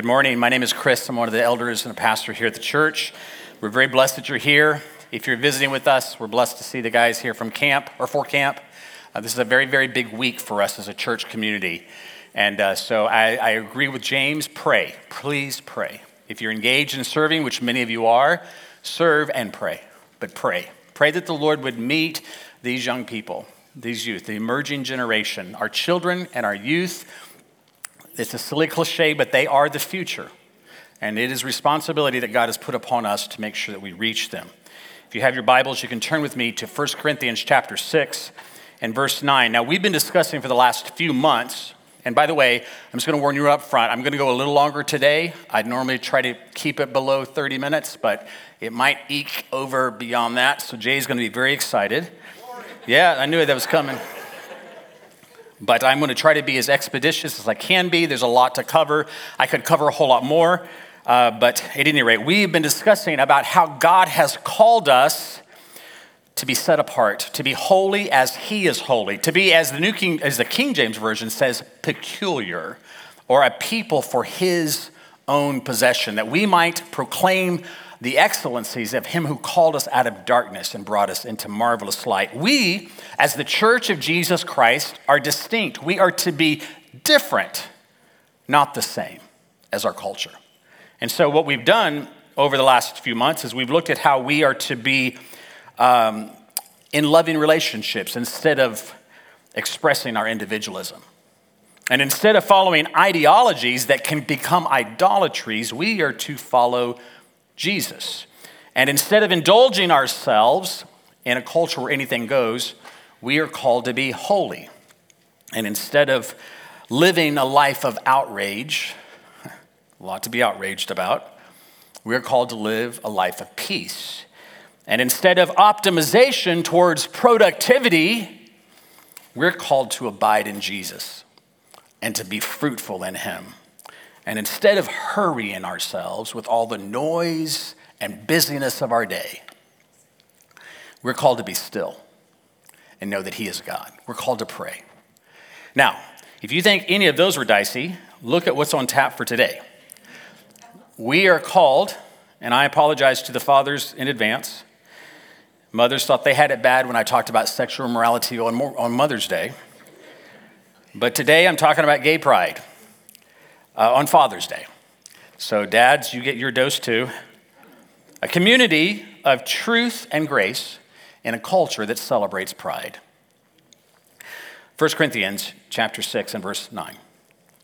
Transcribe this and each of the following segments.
Good morning. My name is Chris. I'm one of the elders and a pastor here at the church. We're very blessed that you're here. If you're visiting with us, we're blessed to see the guys here from camp or for camp. Uh, this is a very, very big week for us as a church community. And uh, so I, I agree with James pray. Please pray. If you're engaged in serving, which many of you are, serve and pray. But pray. Pray that the Lord would meet these young people, these youth, the emerging generation, our children and our youth it's a silly cliche, but they are the future. And it is responsibility that God has put upon us to make sure that we reach them. If you have your Bibles, you can turn with me to 1 Corinthians chapter 6 and verse 9. Now, we've been discussing for the last few months, and by the way, I'm just going to warn you up front, I'm going to go a little longer today. I'd normally try to keep it below 30 minutes, but it might eke over beyond that. So Jay's going to be very excited. Yeah, I knew that was coming but I'm going to try to be as expeditious as I can be. There's a lot to cover. I could cover a whole lot more, uh, but at any rate, we've been discussing about how God has called us to be set apart, to be holy as He is holy, to be, as the New King, as the King James Version says, peculiar, or a people for His own possession, that we might proclaim the excellencies of him who called us out of darkness and brought us into marvelous light. We, as the church of Jesus Christ, are distinct. We are to be different, not the same as our culture. And so, what we've done over the last few months is we've looked at how we are to be um, in loving relationships instead of expressing our individualism. And instead of following ideologies that can become idolatries, we are to follow Jesus. And instead of indulging ourselves in a culture where anything goes, we are called to be holy. And instead of living a life of outrage, a lot to be outraged about, we're called to live a life of peace. And instead of optimization towards productivity, we're called to abide in Jesus and to be fruitful in Him. And instead of hurrying ourselves with all the noise and busyness of our day, we're called to be still and know that He is God. We're called to pray. Now, if you think any of those were dicey, look at what's on tap for today. We are called, and I apologize to the fathers in advance. Mothers thought they had it bad when I talked about sexual immorality on, on Mother's Day. But today I'm talking about gay pride uh, on Father's Day. So, dads, you get your dose too. A community of truth and grace in a culture that celebrates pride. 1 Corinthians chapter 6 and verse 9.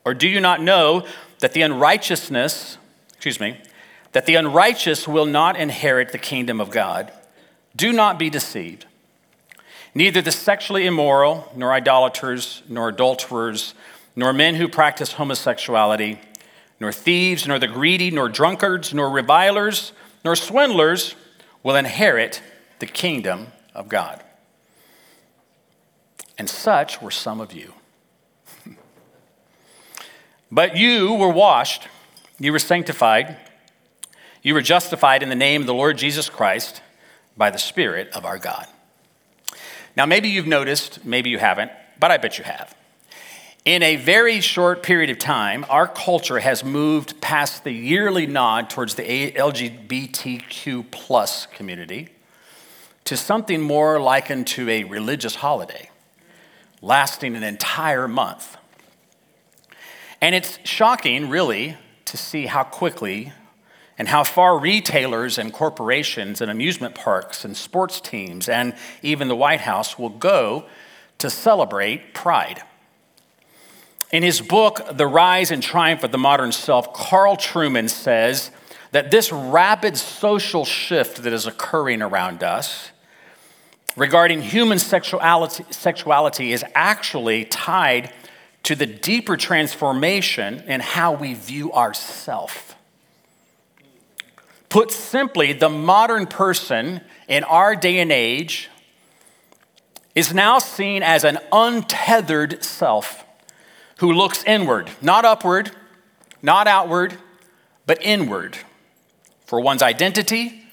Or do you not know that the unrighteousness, excuse me, that the unrighteous will not inherit the kingdom of God? Do not be deceived. Neither the sexually immoral, nor idolaters, nor adulterers, nor men who practice homosexuality, nor thieves, nor the greedy, nor drunkards, nor revilers, nor swindlers will inherit the kingdom of God. And such were some of you. but you were washed, you were sanctified, you were justified in the name of the Lord Jesus Christ by the Spirit of our God. Now, maybe you've noticed, maybe you haven't, but I bet you have. In a very short period of time, our culture has moved past the yearly nod towards the LGBTQ plus community to something more likened to a religious holiday, lasting an entire month. And it's shocking, really, to see how quickly and how far retailers and corporations and amusement parks and sports teams and even the White House will go to celebrate pride. In his book, The Rise and Triumph of the Modern Self, Carl Trueman says that this rapid social shift that is occurring around us regarding human sexuality, sexuality is actually tied to the deeper transformation in how we view ourself. Put simply, the modern person in our day and age is now seen as an untethered self who looks inward, not upward, not outward, but inward for one's identity,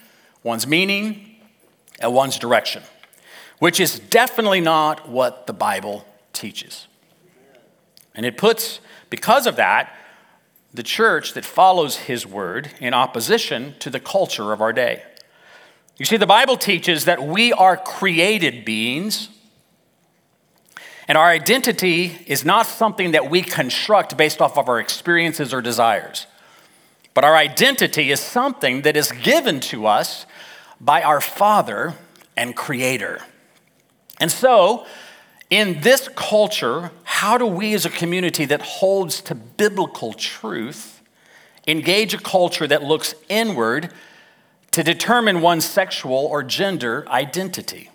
one's meaning, and one's direction, which is definitely not what the Bible teaches. And it puts, because of that, the church that follows his word in opposition to the culture of our day. You see, the Bible teaches that we are created beings, and our identity is not something that we construct based off of our experiences or desires. But our identity is something that is given to us by our Father and Creator. And so, in this culture, how do we as a community that holds to biblical truth engage a culture that looks inward to determine one's sexual or gender identity?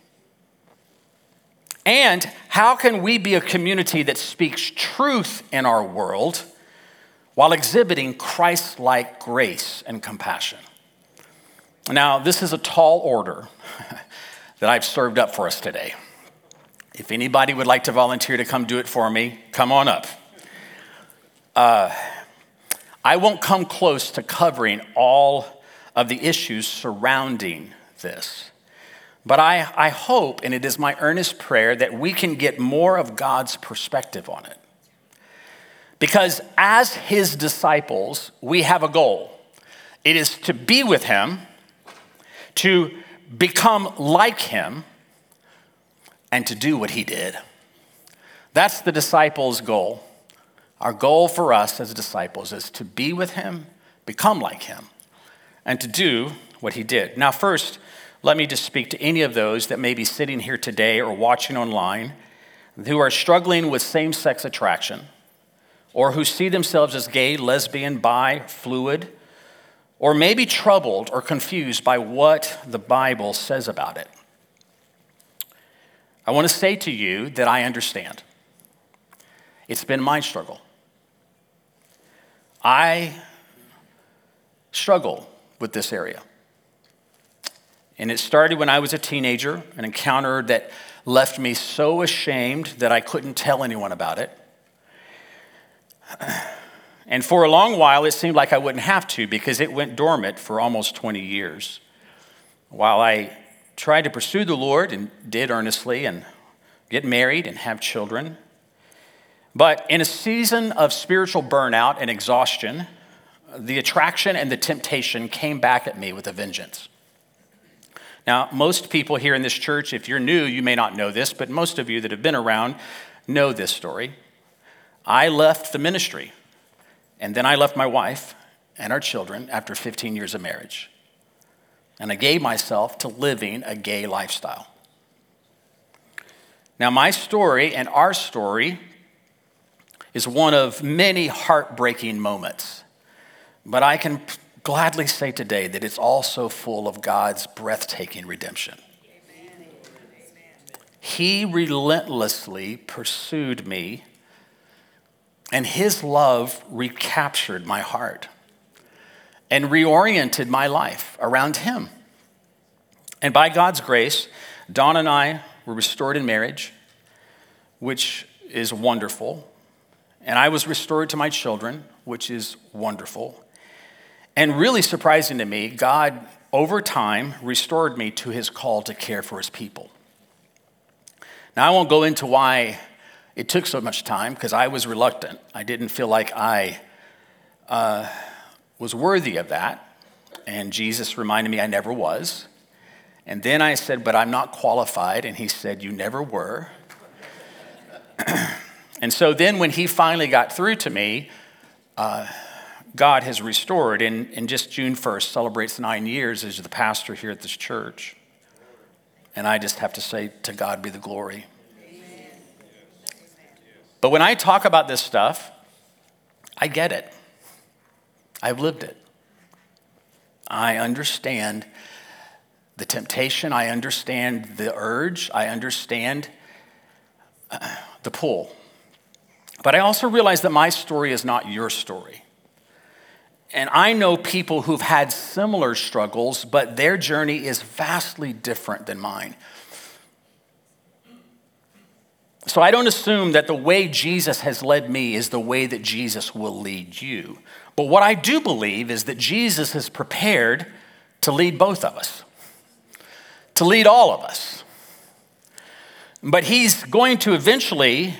And how can we be a community that speaks truth in our world while exhibiting Christ like grace and compassion? Now, this is a tall order that I've served up for us today. If anybody would like to volunteer to come do it for me, come on up. Uh, I won't come close to covering all of the issues surrounding this. But I, I hope, and it is my earnest prayer, that we can get more of God's perspective on it. Because as his disciples, we have a goal it is to be with him, to become like him, and to do what he did. That's the disciples' goal. Our goal for us as disciples is to be with him, become like him, and to do what he did. Now, first, let me just speak to any of those that may be sitting here today or watching online who are struggling with same sex attraction or who see themselves as gay, lesbian, bi, fluid, or maybe troubled or confused by what the Bible says about it. I want to say to you that I understand. It's been my struggle. I struggle with this area. And it started when I was a teenager, an encounter that left me so ashamed that I couldn't tell anyone about it. And for a long while, it seemed like I wouldn't have to because it went dormant for almost 20 years. While I tried to pursue the Lord and did earnestly and get married and have children. But in a season of spiritual burnout and exhaustion, the attraction and the temptation came back at me with a vengeance. Now, most people here in this church, if you're new, you may not know this, but most of you that have been around know this story. I left the ministry, and then I left my wife and our children after 15 years of marriage and I gave myself to living a gay lifestyle. Now, my story and our story is one of many heartbreaking moments, but I can gladly say today that it's also full of God's breathtaking redemption. He relentlessly pursued me, and his love recaptured my heart and reoriented my life around Him. And by God's grace, Dawn and I were restored in marriage, which is wonderful. And I was restored to my children, which is wonderful. And really surprising to me, God, over time, restored me to his call to care for his people. Now, I won't go into why it took so much time because I was reluctant. I didn't feel like I uh, was worthy of that. And Jesus reminded me I never was. And then I said, But I'm not qualified. And he said, You never were. and so then when he finally got through to me, uh, God has restored. And, and just June 1st celebrates nine years as the pastor here at this church. And I just have to say, To God be the glory. But when I talk about this stuff, I get it. I've lived it. I understand the temptation. I understand the urge. I understand uh, the pull. But I also realize that my story is not your story. And I know people who've had similar struggles, but their journey is vastly different than mine. So I don't assume that the way Jesus has led me is the way that Jesus will lead you. But what I do believe is that Jesus is prepared to lead both of us, to lead all of us. But he's going to eventually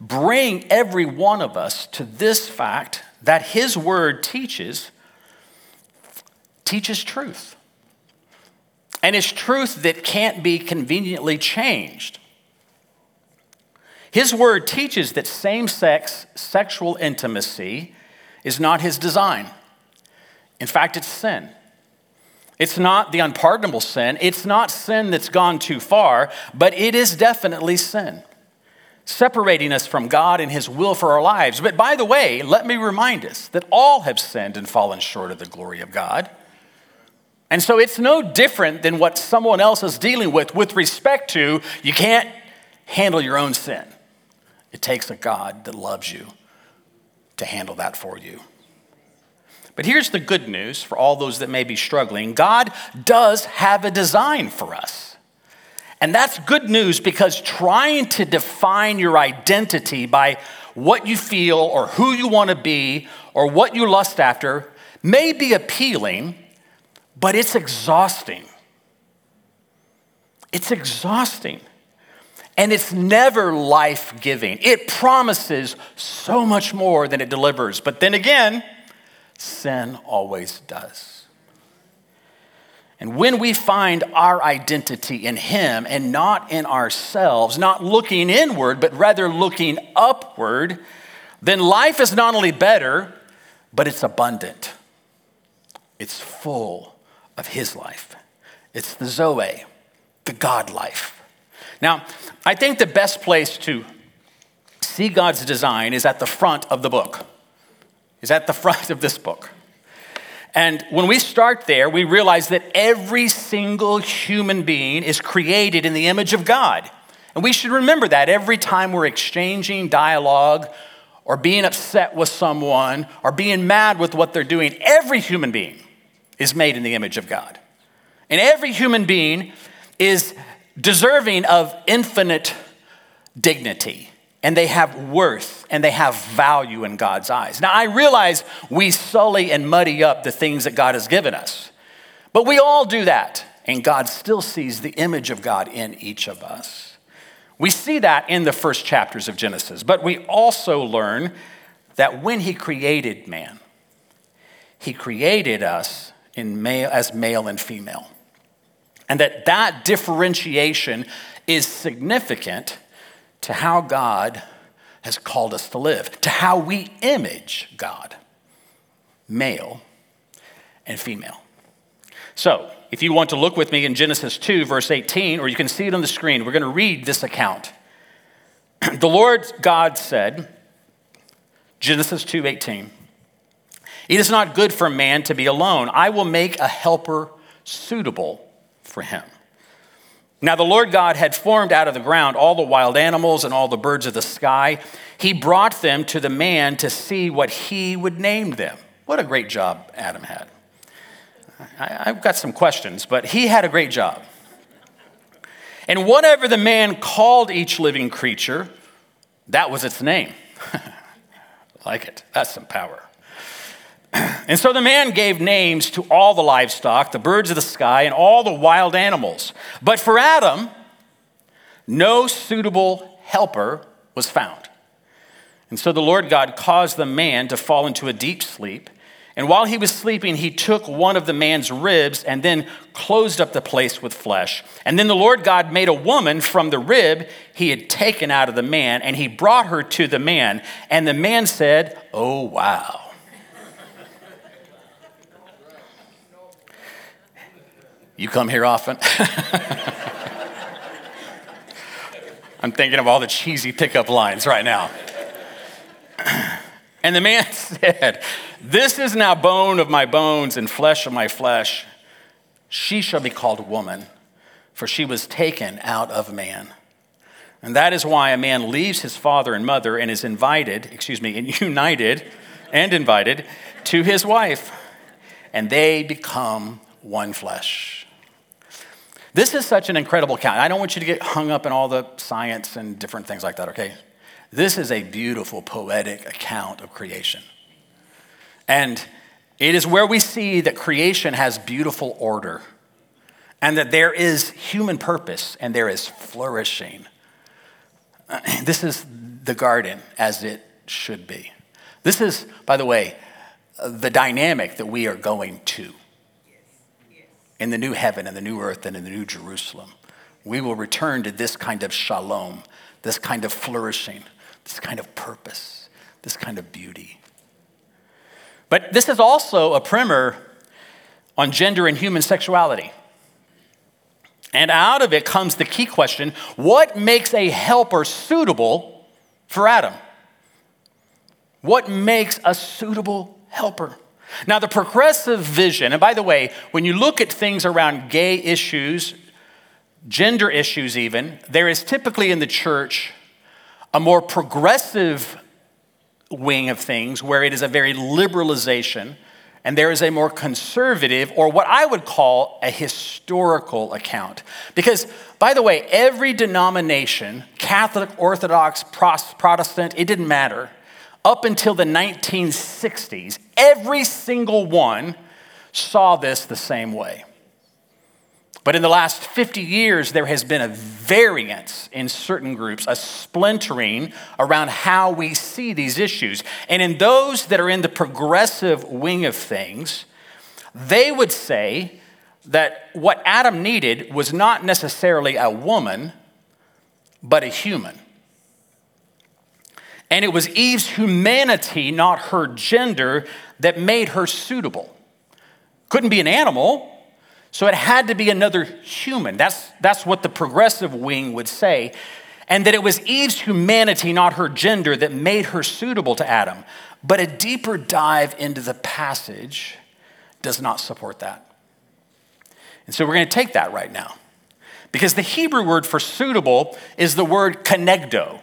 bring every one of us to this fact that his word teaches teaches truth. And it's truth that can't be conveniently changed. His word teaches that same sex sexual intimacy is not his design. In fact, it's sin. It's not the unpardonable sin. It's not sin that's gone too far, but it is definitely sin, separating us from God and His will for our lives. But by the way, let me remind us that all have sinned and fallen short of the glory of God. And so it's no different than what someone else is dealing with with respect to you can't handle your own sin. It takes a God that loves you to handle that for you. But here's the good news for all those that may be struggling God does have a design for us. And that's good news because trying to define your identity by what you feel or who you want to be or what you lust after may be appealing, but it's exhausting. It's exhausting. And it's never life giving. It promises so much more than it delivers. But then again, sin always does. And when we find our identity in Him and not in ourselves, not looking inward, but rather looking upward, then life is not only better, but it's abundant. It's full of His life. It's the Zoe, the God life. Now, I think the best place to see God's design is at the front of the book is at the front of this book. And when we start there, we realize that every single human being is created in the image of God. And we should remember that every time we're exchanging dialogue or being upset with someone or being mad with what they're doing, every human being is made in the image of God. And every human being is deserving of infinite dignity and they have worth and they have value in God's eyes. Now, I realize we sully and muddy up the things that God has given us, but we all do that, and God still sees the image of God in each of us. We see that in the first chapters of Genesis, but we also learn that when He created man, He created us in male, as male and female. And that that differentiation is significant to how God has called us to live, to how we image God, male and female. So, if you want to look with me in Genesis 2, verse 18, or you can see it on the screen, we're going to read this account. the Lord God said, Genesis 2 18, It is not good for man to be alone. I will make a helper suitable for him. Now, the Lord God had formed out of the ground all the wild animals and all the birds of the sky. He brought them to the man to see what he would name them. What a great job Adam had. I, have got some questions, but he had a great job. And whatever the man called each living creature, that was its name. like it. That's some power. And so the man gave names to all the livestock, the birds of the sky, and all the wild animals. But for Adam, no suitable helper was found. And so the Lord God caused the man to fall into a deep sleep. And while he was sleeping, he took one of the man's ribs and then closed up the place with flesh. And then the Lord God made a woman from the rib he had taken out of the man, and he brought her to the man. And the man said, Oh, wow. You come here often? I'm thinking of all the cheesy pickup lines right now. And the man said, This is now bone of my bones and flesh of my flesh. She shall be called woman, for she was taken out of man. And that is why a man leaves his father and mother and is invited, excuse me, and united and invited to his wife, and they become one flesh. This is such an incredible account. I don't want you to get hung up in all the science and different things like that, okay? This is a beautiful, poetic account of creation. And it is where we see that creation has beautiful order and that there is human purpose and there is flourishing. This is the garden as it should be. This is, by the way, the dynamic that we are going to in the new heaven and the new earth and in the new Jerusalem. We will return to this kind of shalom, this kind of flourishing, this kind of purpose, this kind of beauty. But this is also a primer on gender and human sexuality. And out of it comes the key question what makes a helper suitable for Adam? What makes a suitable helper? Now, the progressive vision, and by the way, when you look at things around gay issues, gender issues even, there is typically in the church a more progressive wing of things where it is a very liberalization, and there is a more conservative, or what I would call a historical account. Because, by the way, every denomination, Catholic, Orthodox, Protestant, it didn't matter up until the 1960s, every single one saw this the same way. But in the last 50 years, there has been a variance in certain groups, a splintering around how we see these issues. And in those that are in the progressive wing of things, they would say that what Adam needed was not necessarily a woman, but a human. And it was Eve's humanity, not her gender, that made her suitable. Couldn't be an animal, so it had to be another human. That's, that's what the progressive wing would say. And that it was Eve's humanity, not her gender, that made her suitable to Adam. But a deeper dive into the passage does not support that. And so we're going to take that right now. Because the Hebrew word for suitable is the word kenegdo.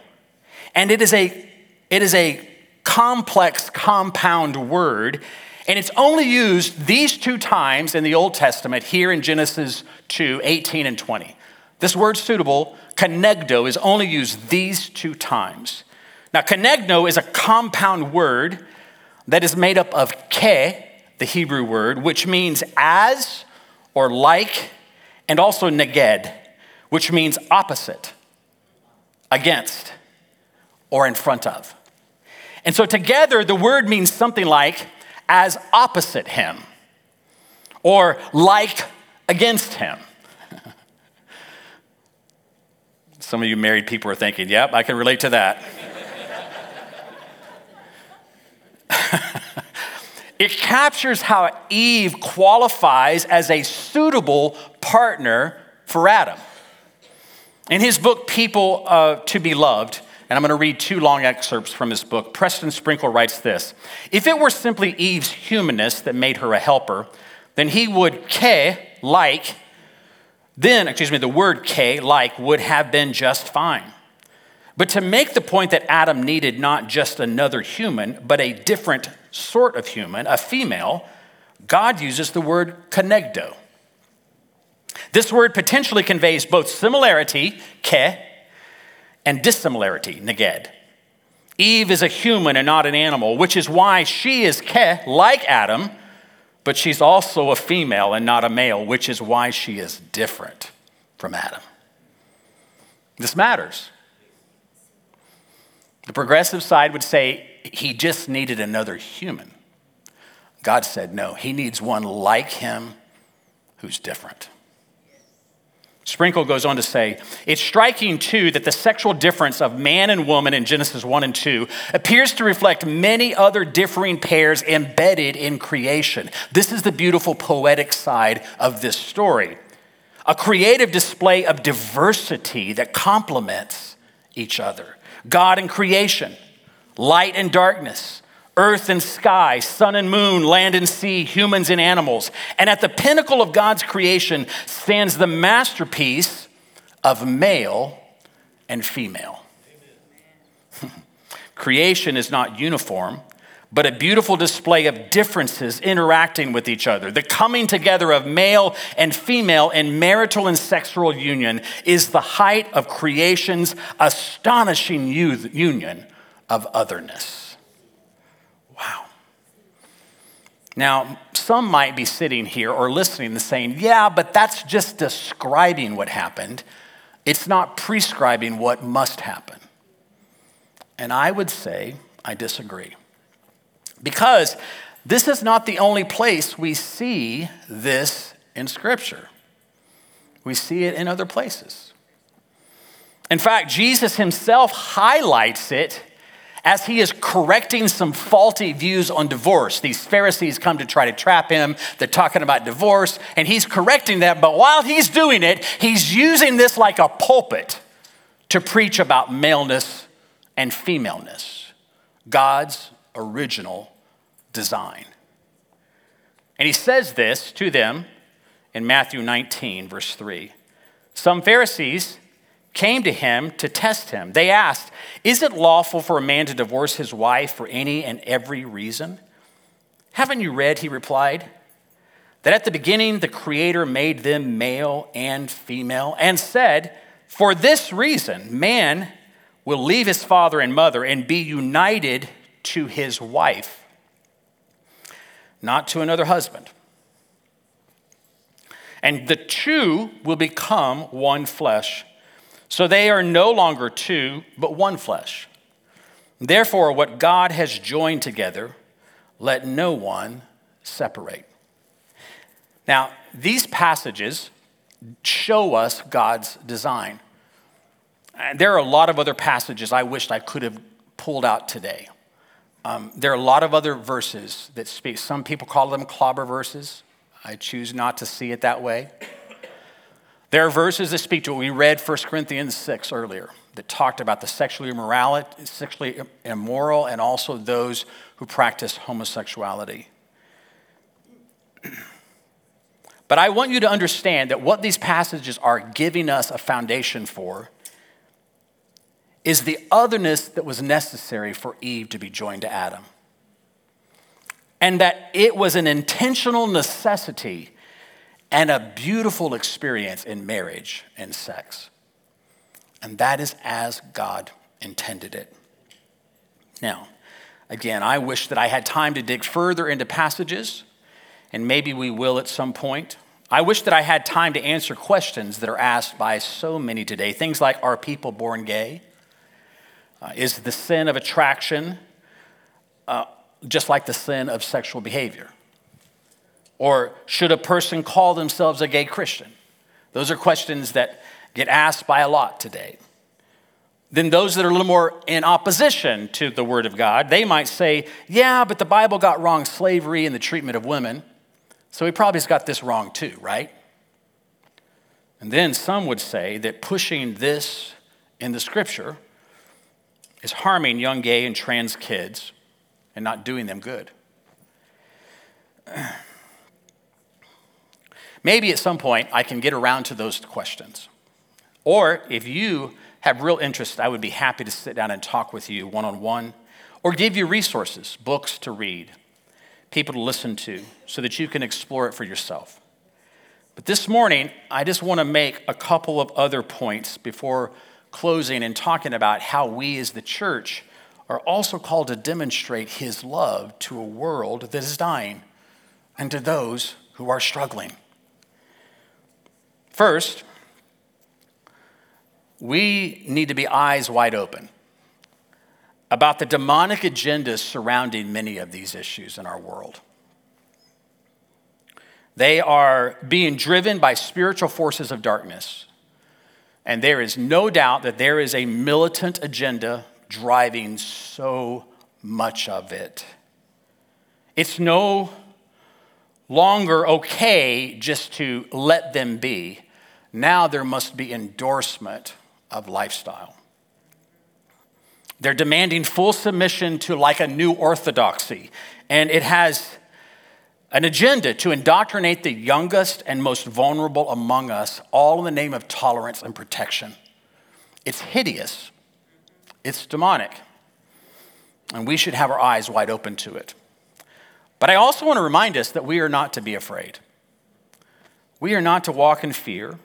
And it is a it is a complex, compound word, and it's only used these two times in the Old Testament, here in Genesis 2 18 and 20. This word suitable, kenegdo, is only used these two times. Now, kenegdo is a compound word that is made up of ke, the Hebrew word, which means as or like, and also neged, which means opposite, against, or in front of. And so together, the word means something like as opposite him or like against him. Some of you married people are thinking, yep, I can relate to that. it captures how Eve qualifies as a suitable partner for Adam. In his book, People uh, to Be Loved, and I'm going to read two long excerpts from his book. Preston Sprinkle writes this If it were simply Eve's humanness that made her a helper, then he would ke, like, then, excuse me, the word ke, like, would have been just fine. But to make the point that Adam needed not just another human, but a different sort of human, a female, God uses the word kenegdo. This word potentially conveys both similarity, ke, and dissimilarity, neged. Eve is a human and not an animal, which is why she is ke, like Adam, but she's also a female and not a male, which is why she is different from Adam. This matters. The progressive side would say he just needed another human. God said, no, he needs one like him who's different. Sprinkle goes on to say, it's striking too that the sexual difference of man and woman in Genesis 1 and 2 appears to reflect many other differing pairs embedded in creation. This is the beautiful poetic side of this story. A creative display of diversity that complements each other. God and creation, light and darkness, earth and sky, sun and moon, land and sea, humans and animals. And at the pinnacle of God's creation stands the masterpiece of male and female. creation is not uniform, but a beautiful display of differences interacting with each other. The coming together of male and female in marital and sexual union is the height of creation's astonishing union of otherness. Now, some might be sitting here or listening and saying, yeah, but that's just describing what happened. It's not prescribing what must happen. And I would say, I disagree. Because this is not the only place we see this in Scripture, we see it in other places. In fact, Jesus himself highlights it as he is correcting some faulty views on divorce. These Pharisees come to try to trap him. They're talking about divorce, and he's correcting that. But while he's doing it, he's using this like a pulpit to preach about maleness and femaleness, God's original design. And he says this to them in Matthew 19, verse 3. Some Pharisees came to him to test him. They asked, Is it lawful for a man to divorce his wife for any and every reason? Haven't you read, he replied, that at the beginning the Creator made them male and female and said, For this reason, man will leave his father and mother and be united to his wife, not to another husband. And the two will become one flesh. So they are no longer two, but one flesh. Therefore, what God has joined together, let no one separate. Now, these passages show us God's design. There are a lot of other passages I wished I could have pulled out today. Um, there are a lot of other verses that speak. Some people call them clobber verses. I choose not to see it that way. There are verses that speak to it. We read 1 Corinthians 6 earlier that talked about the sexually immoral, sexually immoral and also those who practice homosexuality. But I want you to understand that what these passages are giving us a foundation for is the otherness that was necessary for Eve to be joined to Adam. And that it was an intentional necessity and a beautiful experience in marriage and sex. And that is as God intended it. Now, again, I wish that I had time to dig further into passages, and maybe we will at some point. I wish that I had time to answer questions that are asked by so many today. Things like Are people born gay? Uh, is the sin of attraction uh, just like the sin of sexual behavior? Or should a person call themselves a gay Christian? Those are questions that get asked by a lot today. Then those that are a little more in opposition to the Word of God, they might say, yeah, but the Bible got wrong slavery and the treatment of women. So he probably's got this wrong too, right? And then some would say that pushing this in the scripture is harming young gay and trans kids and not doing them good. Maybe at some point I can get around to those questions. Or if you have real interest, I would be happy to sit down and talk with you one on one or give you resources, books to read, people to listen to, so that you can explore it for yourself. But this morning, I just want to make a couple of other points before closing and talking about how we as the church are also called to demonstrate his love to a world that is dying and to those who are struggling. First, we need to be eyes wide open about the demonic agendas surrounding many of these issues in our world. They are being driven by spiritual forces of darkness. And there is no doubt that there is a militant agenda driving so much of it. It's no longer okay just to let them be. Now there must be endorsement of lifestyle. They're demanding full submission to like a new orthodoxy, and it has an agenda to indoctrinate the youngest and most vulnerable among us, all in the name of tolerance and protection. It's hideous, it's demonic, and we should have our eyes wide open to it. But I also want to remind us that we are not to be afraid. We are not to walk in fear.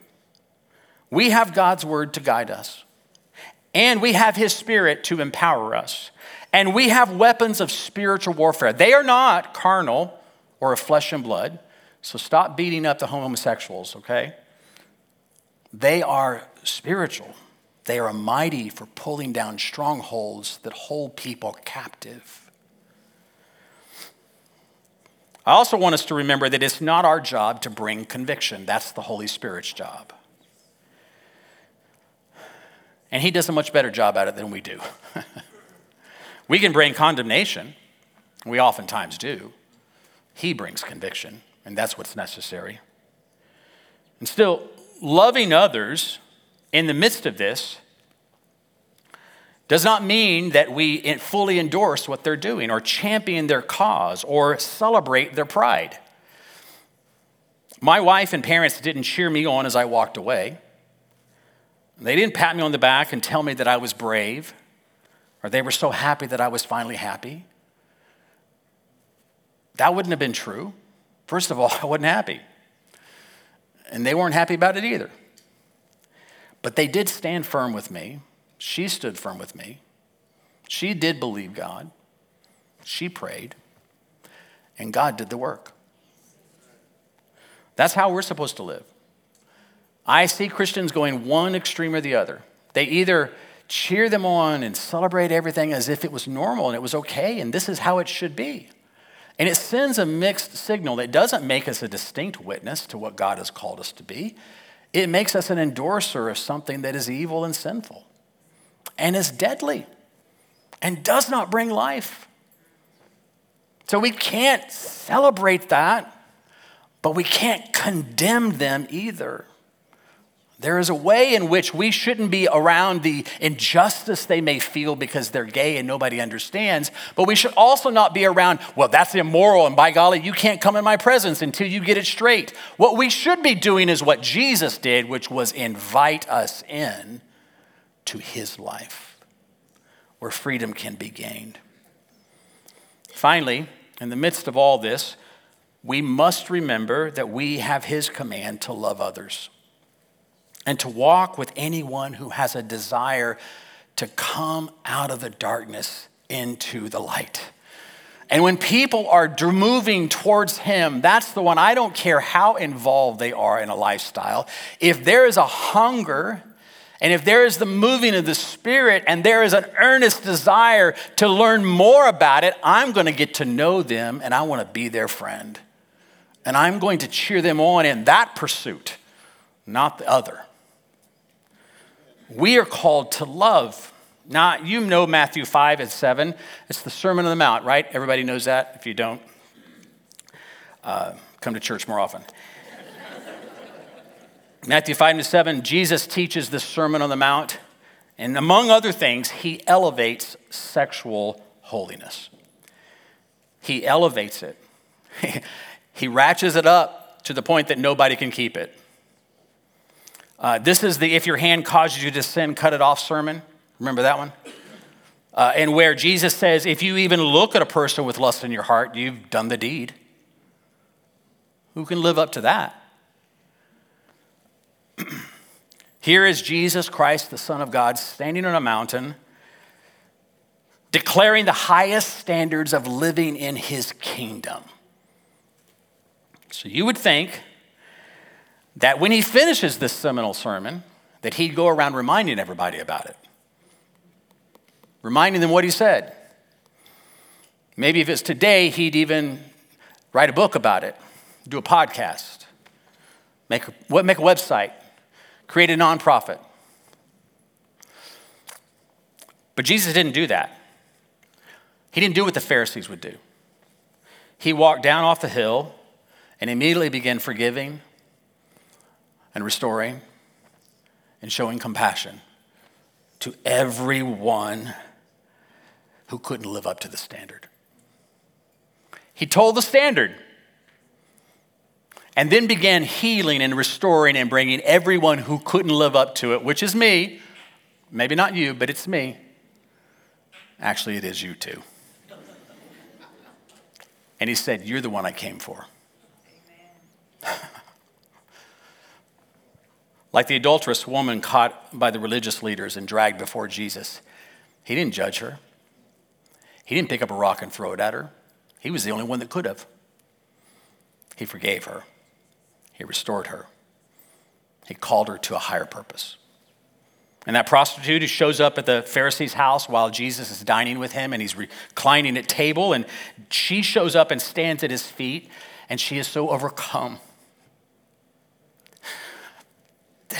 We have God's word to guide us, and we have his spirit to empower us. And we have weapons of spiritual warfare. They are not carnal or of flesh and blood. So stop beating up the homosexuals, okay? They are spiritual. They are mighty for pulling down strongholds that hold people captive. I also want us to remember that it's not our job to bring conviction, that's the Holy Spirit's job. And He does a much better job at it than we do. we can bring condemnation, we oftentimes do. He brings conviction, and that's what's necessary. And still, loving others in the midst of this does not mean that we fully endorse what they're doing or champion their cause or celebrate their pride. My wife and parents didn't cheer me on as I walked away. They didn't pat me on the back and tell me that I was brave, or they were so happy that I was finally happy. That wouldn't have been true. First of all, I wasn't happy. And they weren't happy about it either. But they did stand firm with me she stood firm with me. She did believe God. She prayed. And God did the work. That's how we're supposed to live. I see Christians going one extreme or the other. They either cheer them on and celebrate everything as if it was normal and it was okay and this is how it should be. And it sends a mixed signal that doesn't make us a distinct witness to what God has called us to be. It makes us an endorser of something that is evil and sinful and is deadly and does not bring life. So we can't celebrate that, but we can't condemn them either. There is a way in which we shouldn't be around the injustice they may feel because they're gay and nobody understands, but we should also not be around, well, that's immoral, and by golly, you can't come in my presence until you get it straight. What we should be doing is what Jesus did, which was invite us in to his life, where freedom can be gained. Finally, in the midst of all this, we must remember that we have his command to love others and to walk with anyone who has a desire to come out of the darkness into the light. And when people are moving towards Him, that's the one. I don't care how involved they are in a lifestyle. If there is a hunger and if there is the moving of the Spirit and there is an earnest desire to learn more about it, I'm going to get to know them and I want to be their friend. And I'm going to cheer them on in that pursuit, not the other. We are called to love. Now, you know Matthew 5 and 7. It's the Sermon on the Mount, right? Everybody knows that. If you don't, uh, come to church more often. Matthew 5 and 7, Jesus teaches the Sermon on the Mount, and among other things, he elevates sexual holiness. He elevates it, he ratchets it up to the point that nobody can keep it. Uh, this is the if your hand causes you to sin, cut it off sermon. Remember that one? Uh, and where Jesus says, if you even look at a person with lust in your heart, you've done the deed. Who can live up to that? Here is Jesus Christ, the Son of God, standing on a mountain, declaring the highest standards of living in his kingdom. So you would think that when he finishes this seminal sermon, that he'd go around reminding everybody about it, reminding them what he said. Maybe if it's today, he'd even write a book about it, do a podcast, make a, make a website, create a nonprofit. But Jesus didn't do that. He didn't do what the Pharisees would do. He walked down off the hill and immediately began forgiving and restoring and showing compassion to everyone who couldn't live up to the standard. He told the standard and then began healing and restoring and bringing everyone who couldn't live up to it, which is me. Maybe not you, but it's me. Actually, it is you too. And he said, You're the one I came for. like the adulterous woman caught by the religious leaders and dragged before Jesus, he didn't judge her. He didn't pick up a rock and throw it at her. He was the only one that could have. He forgave her. He restored her. He called her to a higher purpose. And that prostitute who shows up at the Pharisee's house while Jesus is dining with him and he's reclining at table, and she shows up and stands at his feet, and she is so overcome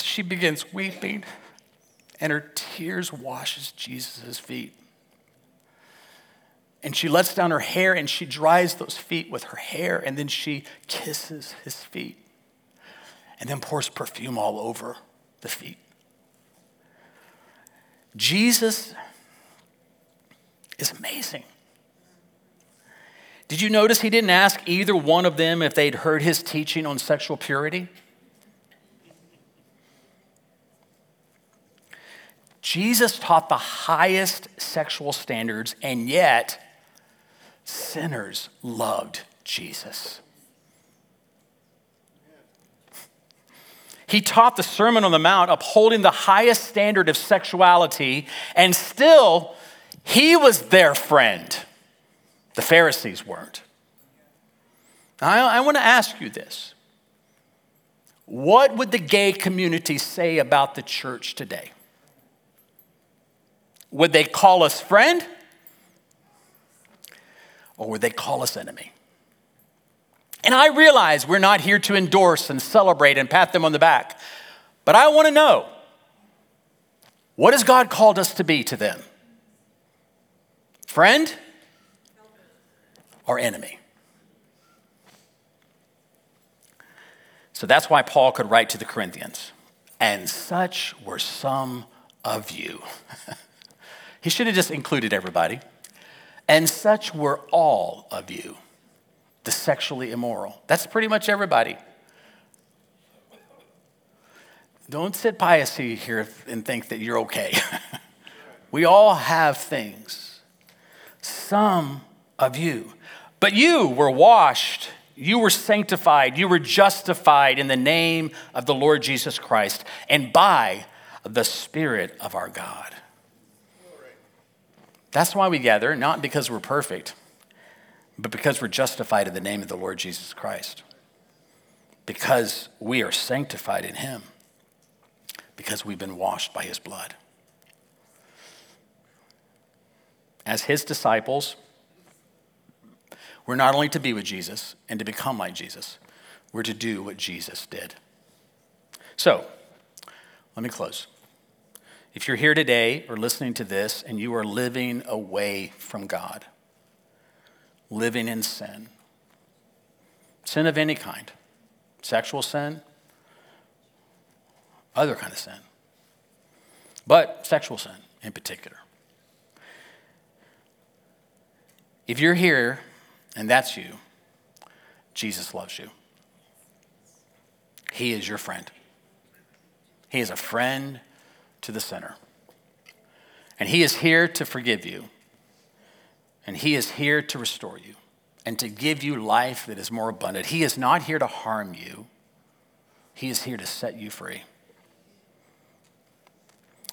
she begins weeping, and her tears washes Jesus' feet. And she lets down her hair and she dries those feet with her hair, and then she kisses his feet, and then pours perfume all over the feet. Jesus is amazing. Did you notice he didn't ask either one of them if they'd heard his teaching on sexual purity? Jesus taught the highest sexual standards, and yet sinners loved Jesus. He taught the Sermon on the Mount, upholding the highest standard of sexuality, and still, he was their friend. The Pharisees weren't. I, I want to ask you this What would the gay community say about the church today? Would they call us friend? Or would they call us enemy? And I realize we're not here to endorse and celebrate and pat them on the back, but I want to know what has God called us to be to them? Friend or enemy? So that's why Paul could write to the Corinthians, and such were some of you. he should have just included everybody. And such were all of you the sexually immoral. That's pretty much everybody. Don't sit piously here and think that you're okay. we all have things. Some of you. But you were washed, you were sanctified, you were justified in the name of the Lord Jesus Christ and by the Spirit of our God. That's why we gather, not because we're perfect but because we're justified in the name of the Lord Jesus Christ, because we are sanctified in Him, because we've been washed by His blood. As His disciples, we're not only to be with Jesus and to become like Jesus, we're to do what Jesus did. So, let me close. If you're here today or listening to this and you are living away from God, living in sin. Sin of any kind sexual sin, other kind of sin, but sexual sin in particular. If you're here and that's you, Jesus loves you. He is your friend. He is a friend to the sinner. And He is here to forgive you and He is here to restore you and to give you life that is more abundant. He is not here to harm you, He is here to set you free.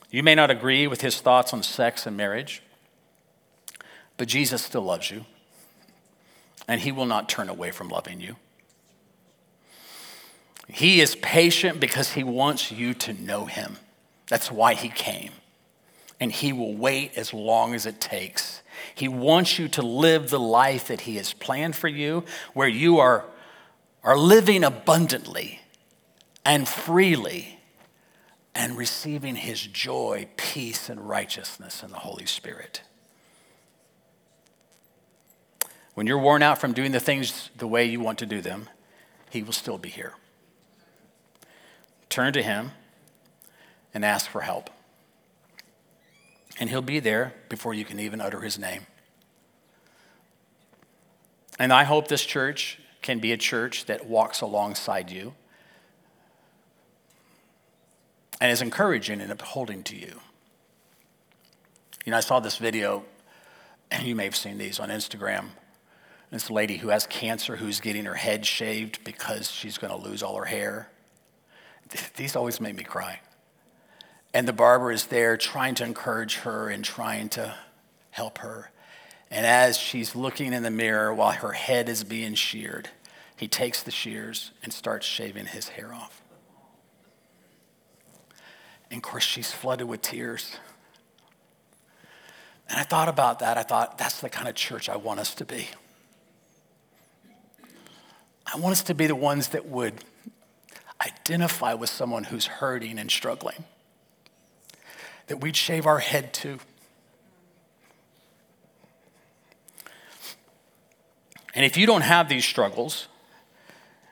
You may not agree with His thoughts on sex and marriage, but Jesus still loves you, and He will not turn away from loving you. He is patient because He wants you to know Him. That's why He came. And He will wait as long as it takes he wants you to live the life that He has planned for you, where you are, are living abundantly and freely and receiving His joy, peace, and righteousness in the Holy Spirit. When you're worn out from doing the things the way you want to do them, He will still be here. Turn to Him and ask for help and he'll be there before you can even utter his name. And I hope this church can be a church that walks alongside you and is encouraging and upholding to you. You know, I saw this video, and you may have seen these on Instagram. This lady who has cancer who's getting her head shaved because she's going to lose all her hair. These always make me cry. And the barber is there trying to encourage her and trying to help her. And as she's looking in the mirror while her head is being sheared, he takes the shears and starts shaving his hair off. And of course, she's flooded with tears. And I thought about that. I thought, that's the kind of church I want us to be. I want us to be the ones that would identify with someone who's hurting and struggling, that we'd shave our head to. And if you don't have these struggles,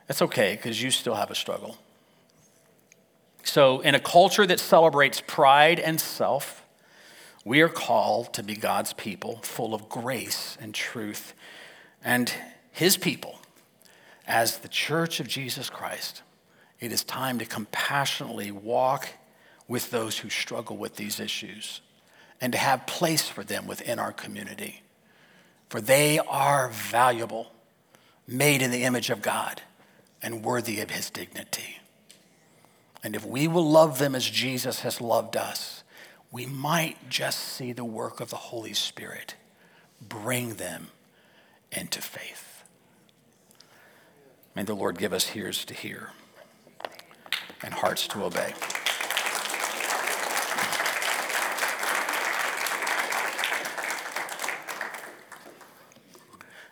that's okay because you still have a struggle. So, in a culture that celebrates pride and self, we are called to be God's people, full of grace and truth. And His people, as the church of Jesus Christ, it is time to compassionately walk with those who struggle with these issues and to have place for them within our community. For they are valuable, made in the image of God, and worthy of His dignity. And if we will love them as Jesus has loved us, we might just see the work of the Holy Spirit bring them into faith. May the Lord give us ears to hear and hearts to obey.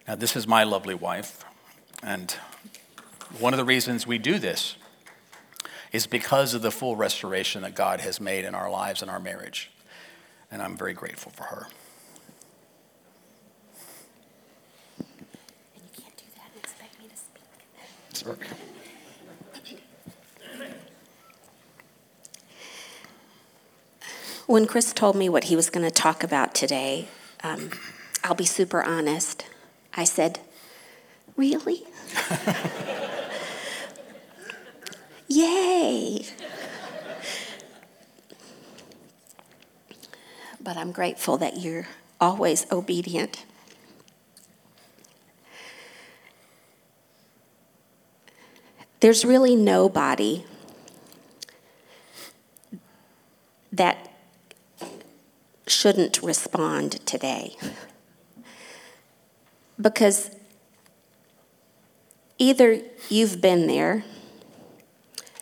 Now, this is my lovely wife, and one of the reasons we do this is because of the full restoration that God has made in our lives and our marriage. And I'm very grateful for her. And you can't do that and expect me to speak. Sorry. When Chris told me what he was going to talk about today, um, I'll be super honest. I said, Really? Yay! But I'm grateful that you're always obedient. There's really nobody that shouldn't respond today. Because either you've been there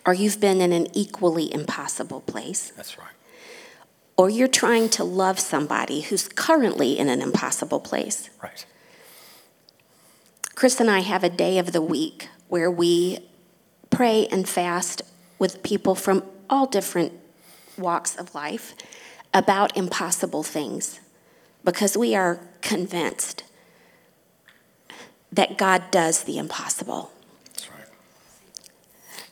or you've been in an equally impossible place, That's right. or you're trying to love somebody who's currently in an impossible place. Right. Chris and I have a day of the week where we pray and fast with people from all different walks of life about impossible things because we are convinced that God does the impossible. Right.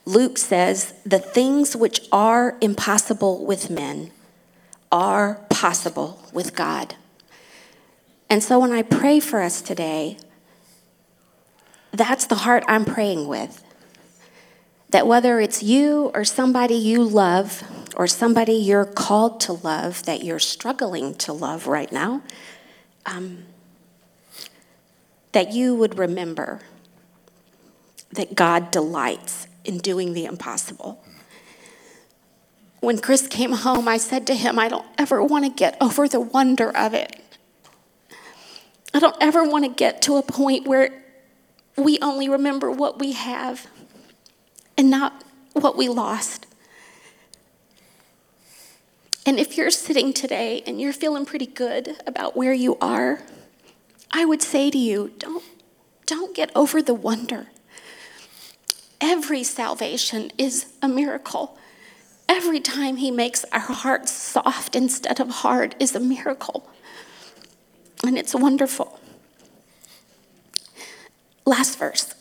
Luke says, The things which are impossible with men are possible with God. And so when I pray for us today, that's the heart I'm praying with. That whether it's you or somebody you love or somebody you're called to love that you're struggling to love right now, um, that you would remember that God delights in doing the impossible. When Chris came home, I said to him, I don't ever want to get over the wonder of it. I don't ever want to get to a point where we only remember what we have and not what we lost. And if you're sitting today and you're feeling pretty good about where you are, I would say to you, don't, don't get over the wonder. Every salvation is a miracle. Every time he makes our hearts soft instead of hard is a miracle. And it's wonderful. Last verse.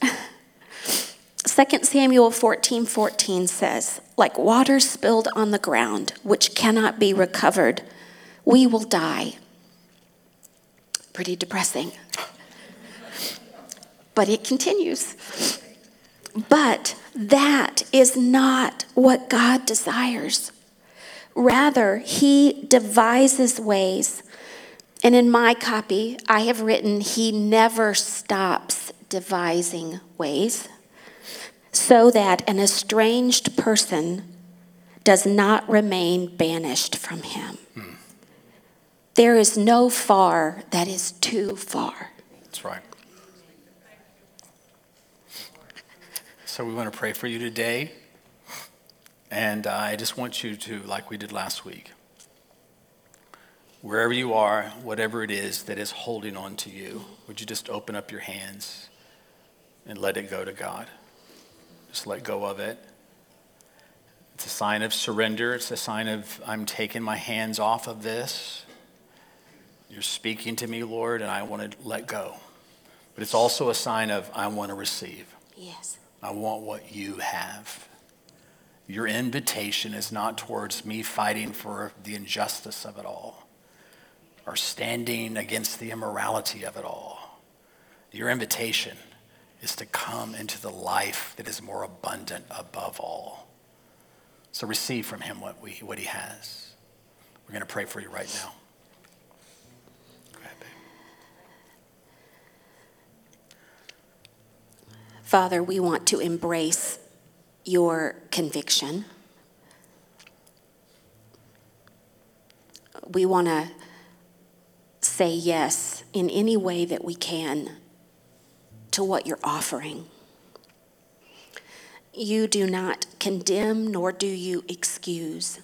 2 Samuel 14 14 says, Like water spilled on the ground, which cannot be recovered, we will die. Pretty depressing. But it continues. But that is not what God desires. Rather, He devises ways. And in my copy, I have written, He never stops devising ways so that an estranged person does not remain banished from Him. There is no far that is too far. That's right. So we want to pray for you today And I just want you to, like we did last week, wherever you are, whatever it is that is holding on to you, would you just open up your hands and let it go to God? Just let go of it. It's a sign of surrender. It's a sign of I'm taking my hands off of this. You're speaking to me, Lord, and I want to let go. But it's also a sign of I want to receive. Yes. I want what you have. Your invitation is not towards me fighting for the injustice of it all or standing against the immorality of it all. Your invitation is to come into the life that is more abundant above all. So receive from him what, we, what he has. We're going to pray for you right now. Father, we want to embrace your conviction. We want to say yes in any way that we can to what you're offering. You do not condemn nor do you excuse,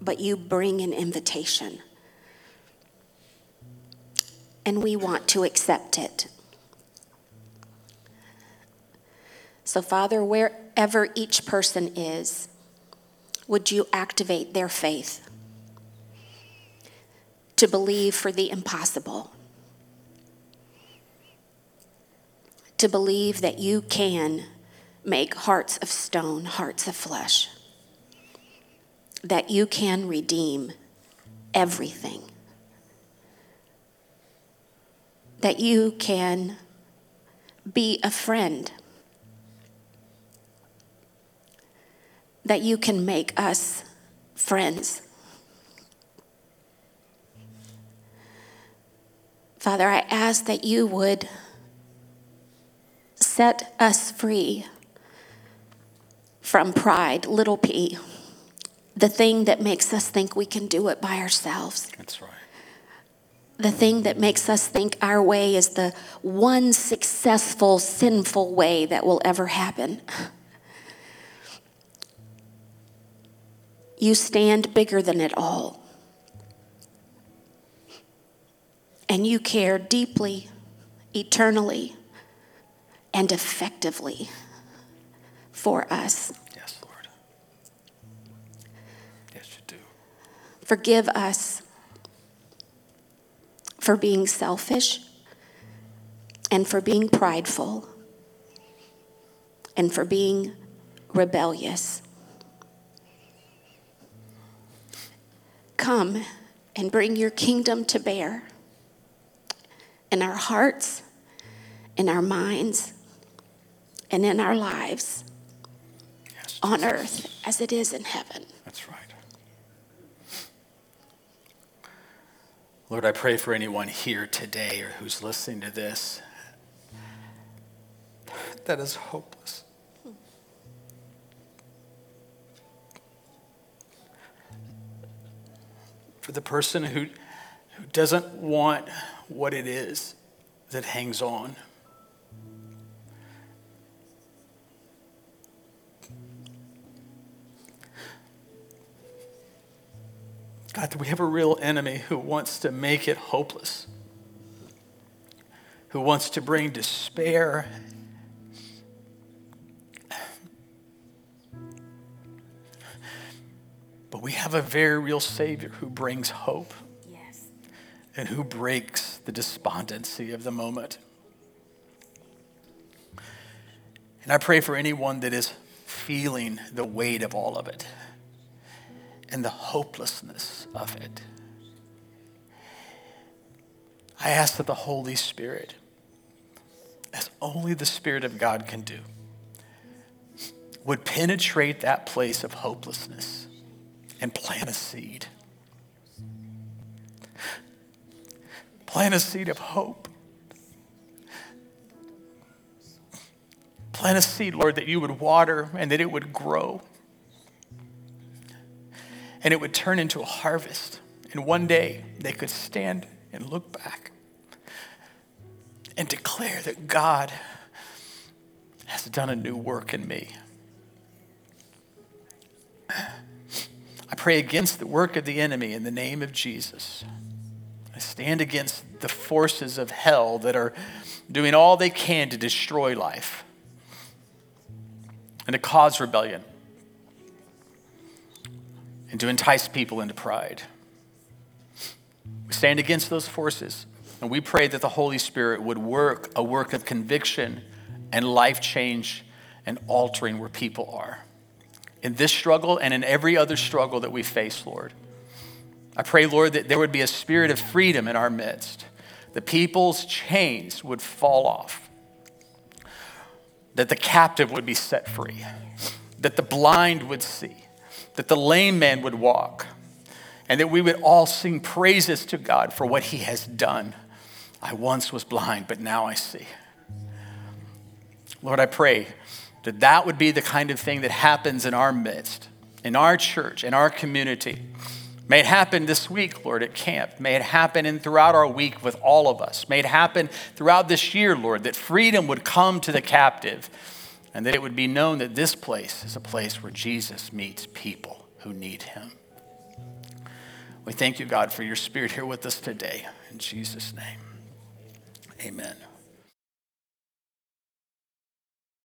but you bring an invitation. And we want to accept it. So, Father, wherever each person is, would you activate their faith to believe for the impossible? To believe that you can make hearts of stone hearts of flesh, that you can redeem everything, that you can be a friend that you can make us friends. Father, I ask that you would set us free from pride, little p, the thing that makes us think we can do it by ourselves, That's right. the thing that makes us think our way is the one successful, sinful way that will ever happen. You stand bigger than it all. And you care deeply, eternally, and effectively for us. Yes, Lord. Yes, you do. Forgive us for being selfish and for being prideful and for being rebellious. Come and bring your kingdom to bear in our hearts, in our minds, and in our lives Yes, on earth as it is in heaven. That's right. Lord, I pray for anyone here today or who's listening to this that is hopeless. For the person who, who doesn't want what it is that hangs on. God, do we have a real enemy who wants to make it hopeless, who wants to bring despair. But we have a very real Savior who brings hope Yes. and who breaks the despondency of the moment. And I pray for anyone that is feeling the weight of all of it and the hopelessness of it. I ask that the Holy Spirit, as only the Spirit of God can do, would penetrate that place of hopelessness and plant a seed. Plant a seed of hope. Plant a seed, Lord, that you would water and that it would grow. And it would turn into a harvest. And one day they could stand and look back and declare that God has done a new work in me. Pray against the work of the enemy in the name of Jesus. I stand against the forces of hell that are doing all they can to destroy life and to cause rebellion and to entice people into pride. We stand against those forces and we pray that the Holy Spirit would work a work of conviction and life change and altering where people are. In this struggle and in every other struggle that we face, Lord. I pray, Lord, that there would be a spirit of freedom in our midst. The people's chains would fall off. That the captive would be set free. That the blind would see. That the lame man would walk. And that we would all sing praises to God for what he has done. I once was blind, but now I see. Lord, I pray that that would be the kind of thing that happens in our midst, in our church, in our community. May it happen this week, Lord, at camp. May it happen and throughout our week with all of us. May it happen throughout this year, Lord, that freedom would come to the captive and that it would be known that this place is a place where Jesus meets people who need him. We thank you, God, for your spirit here with us today. In Jesus' name, amen.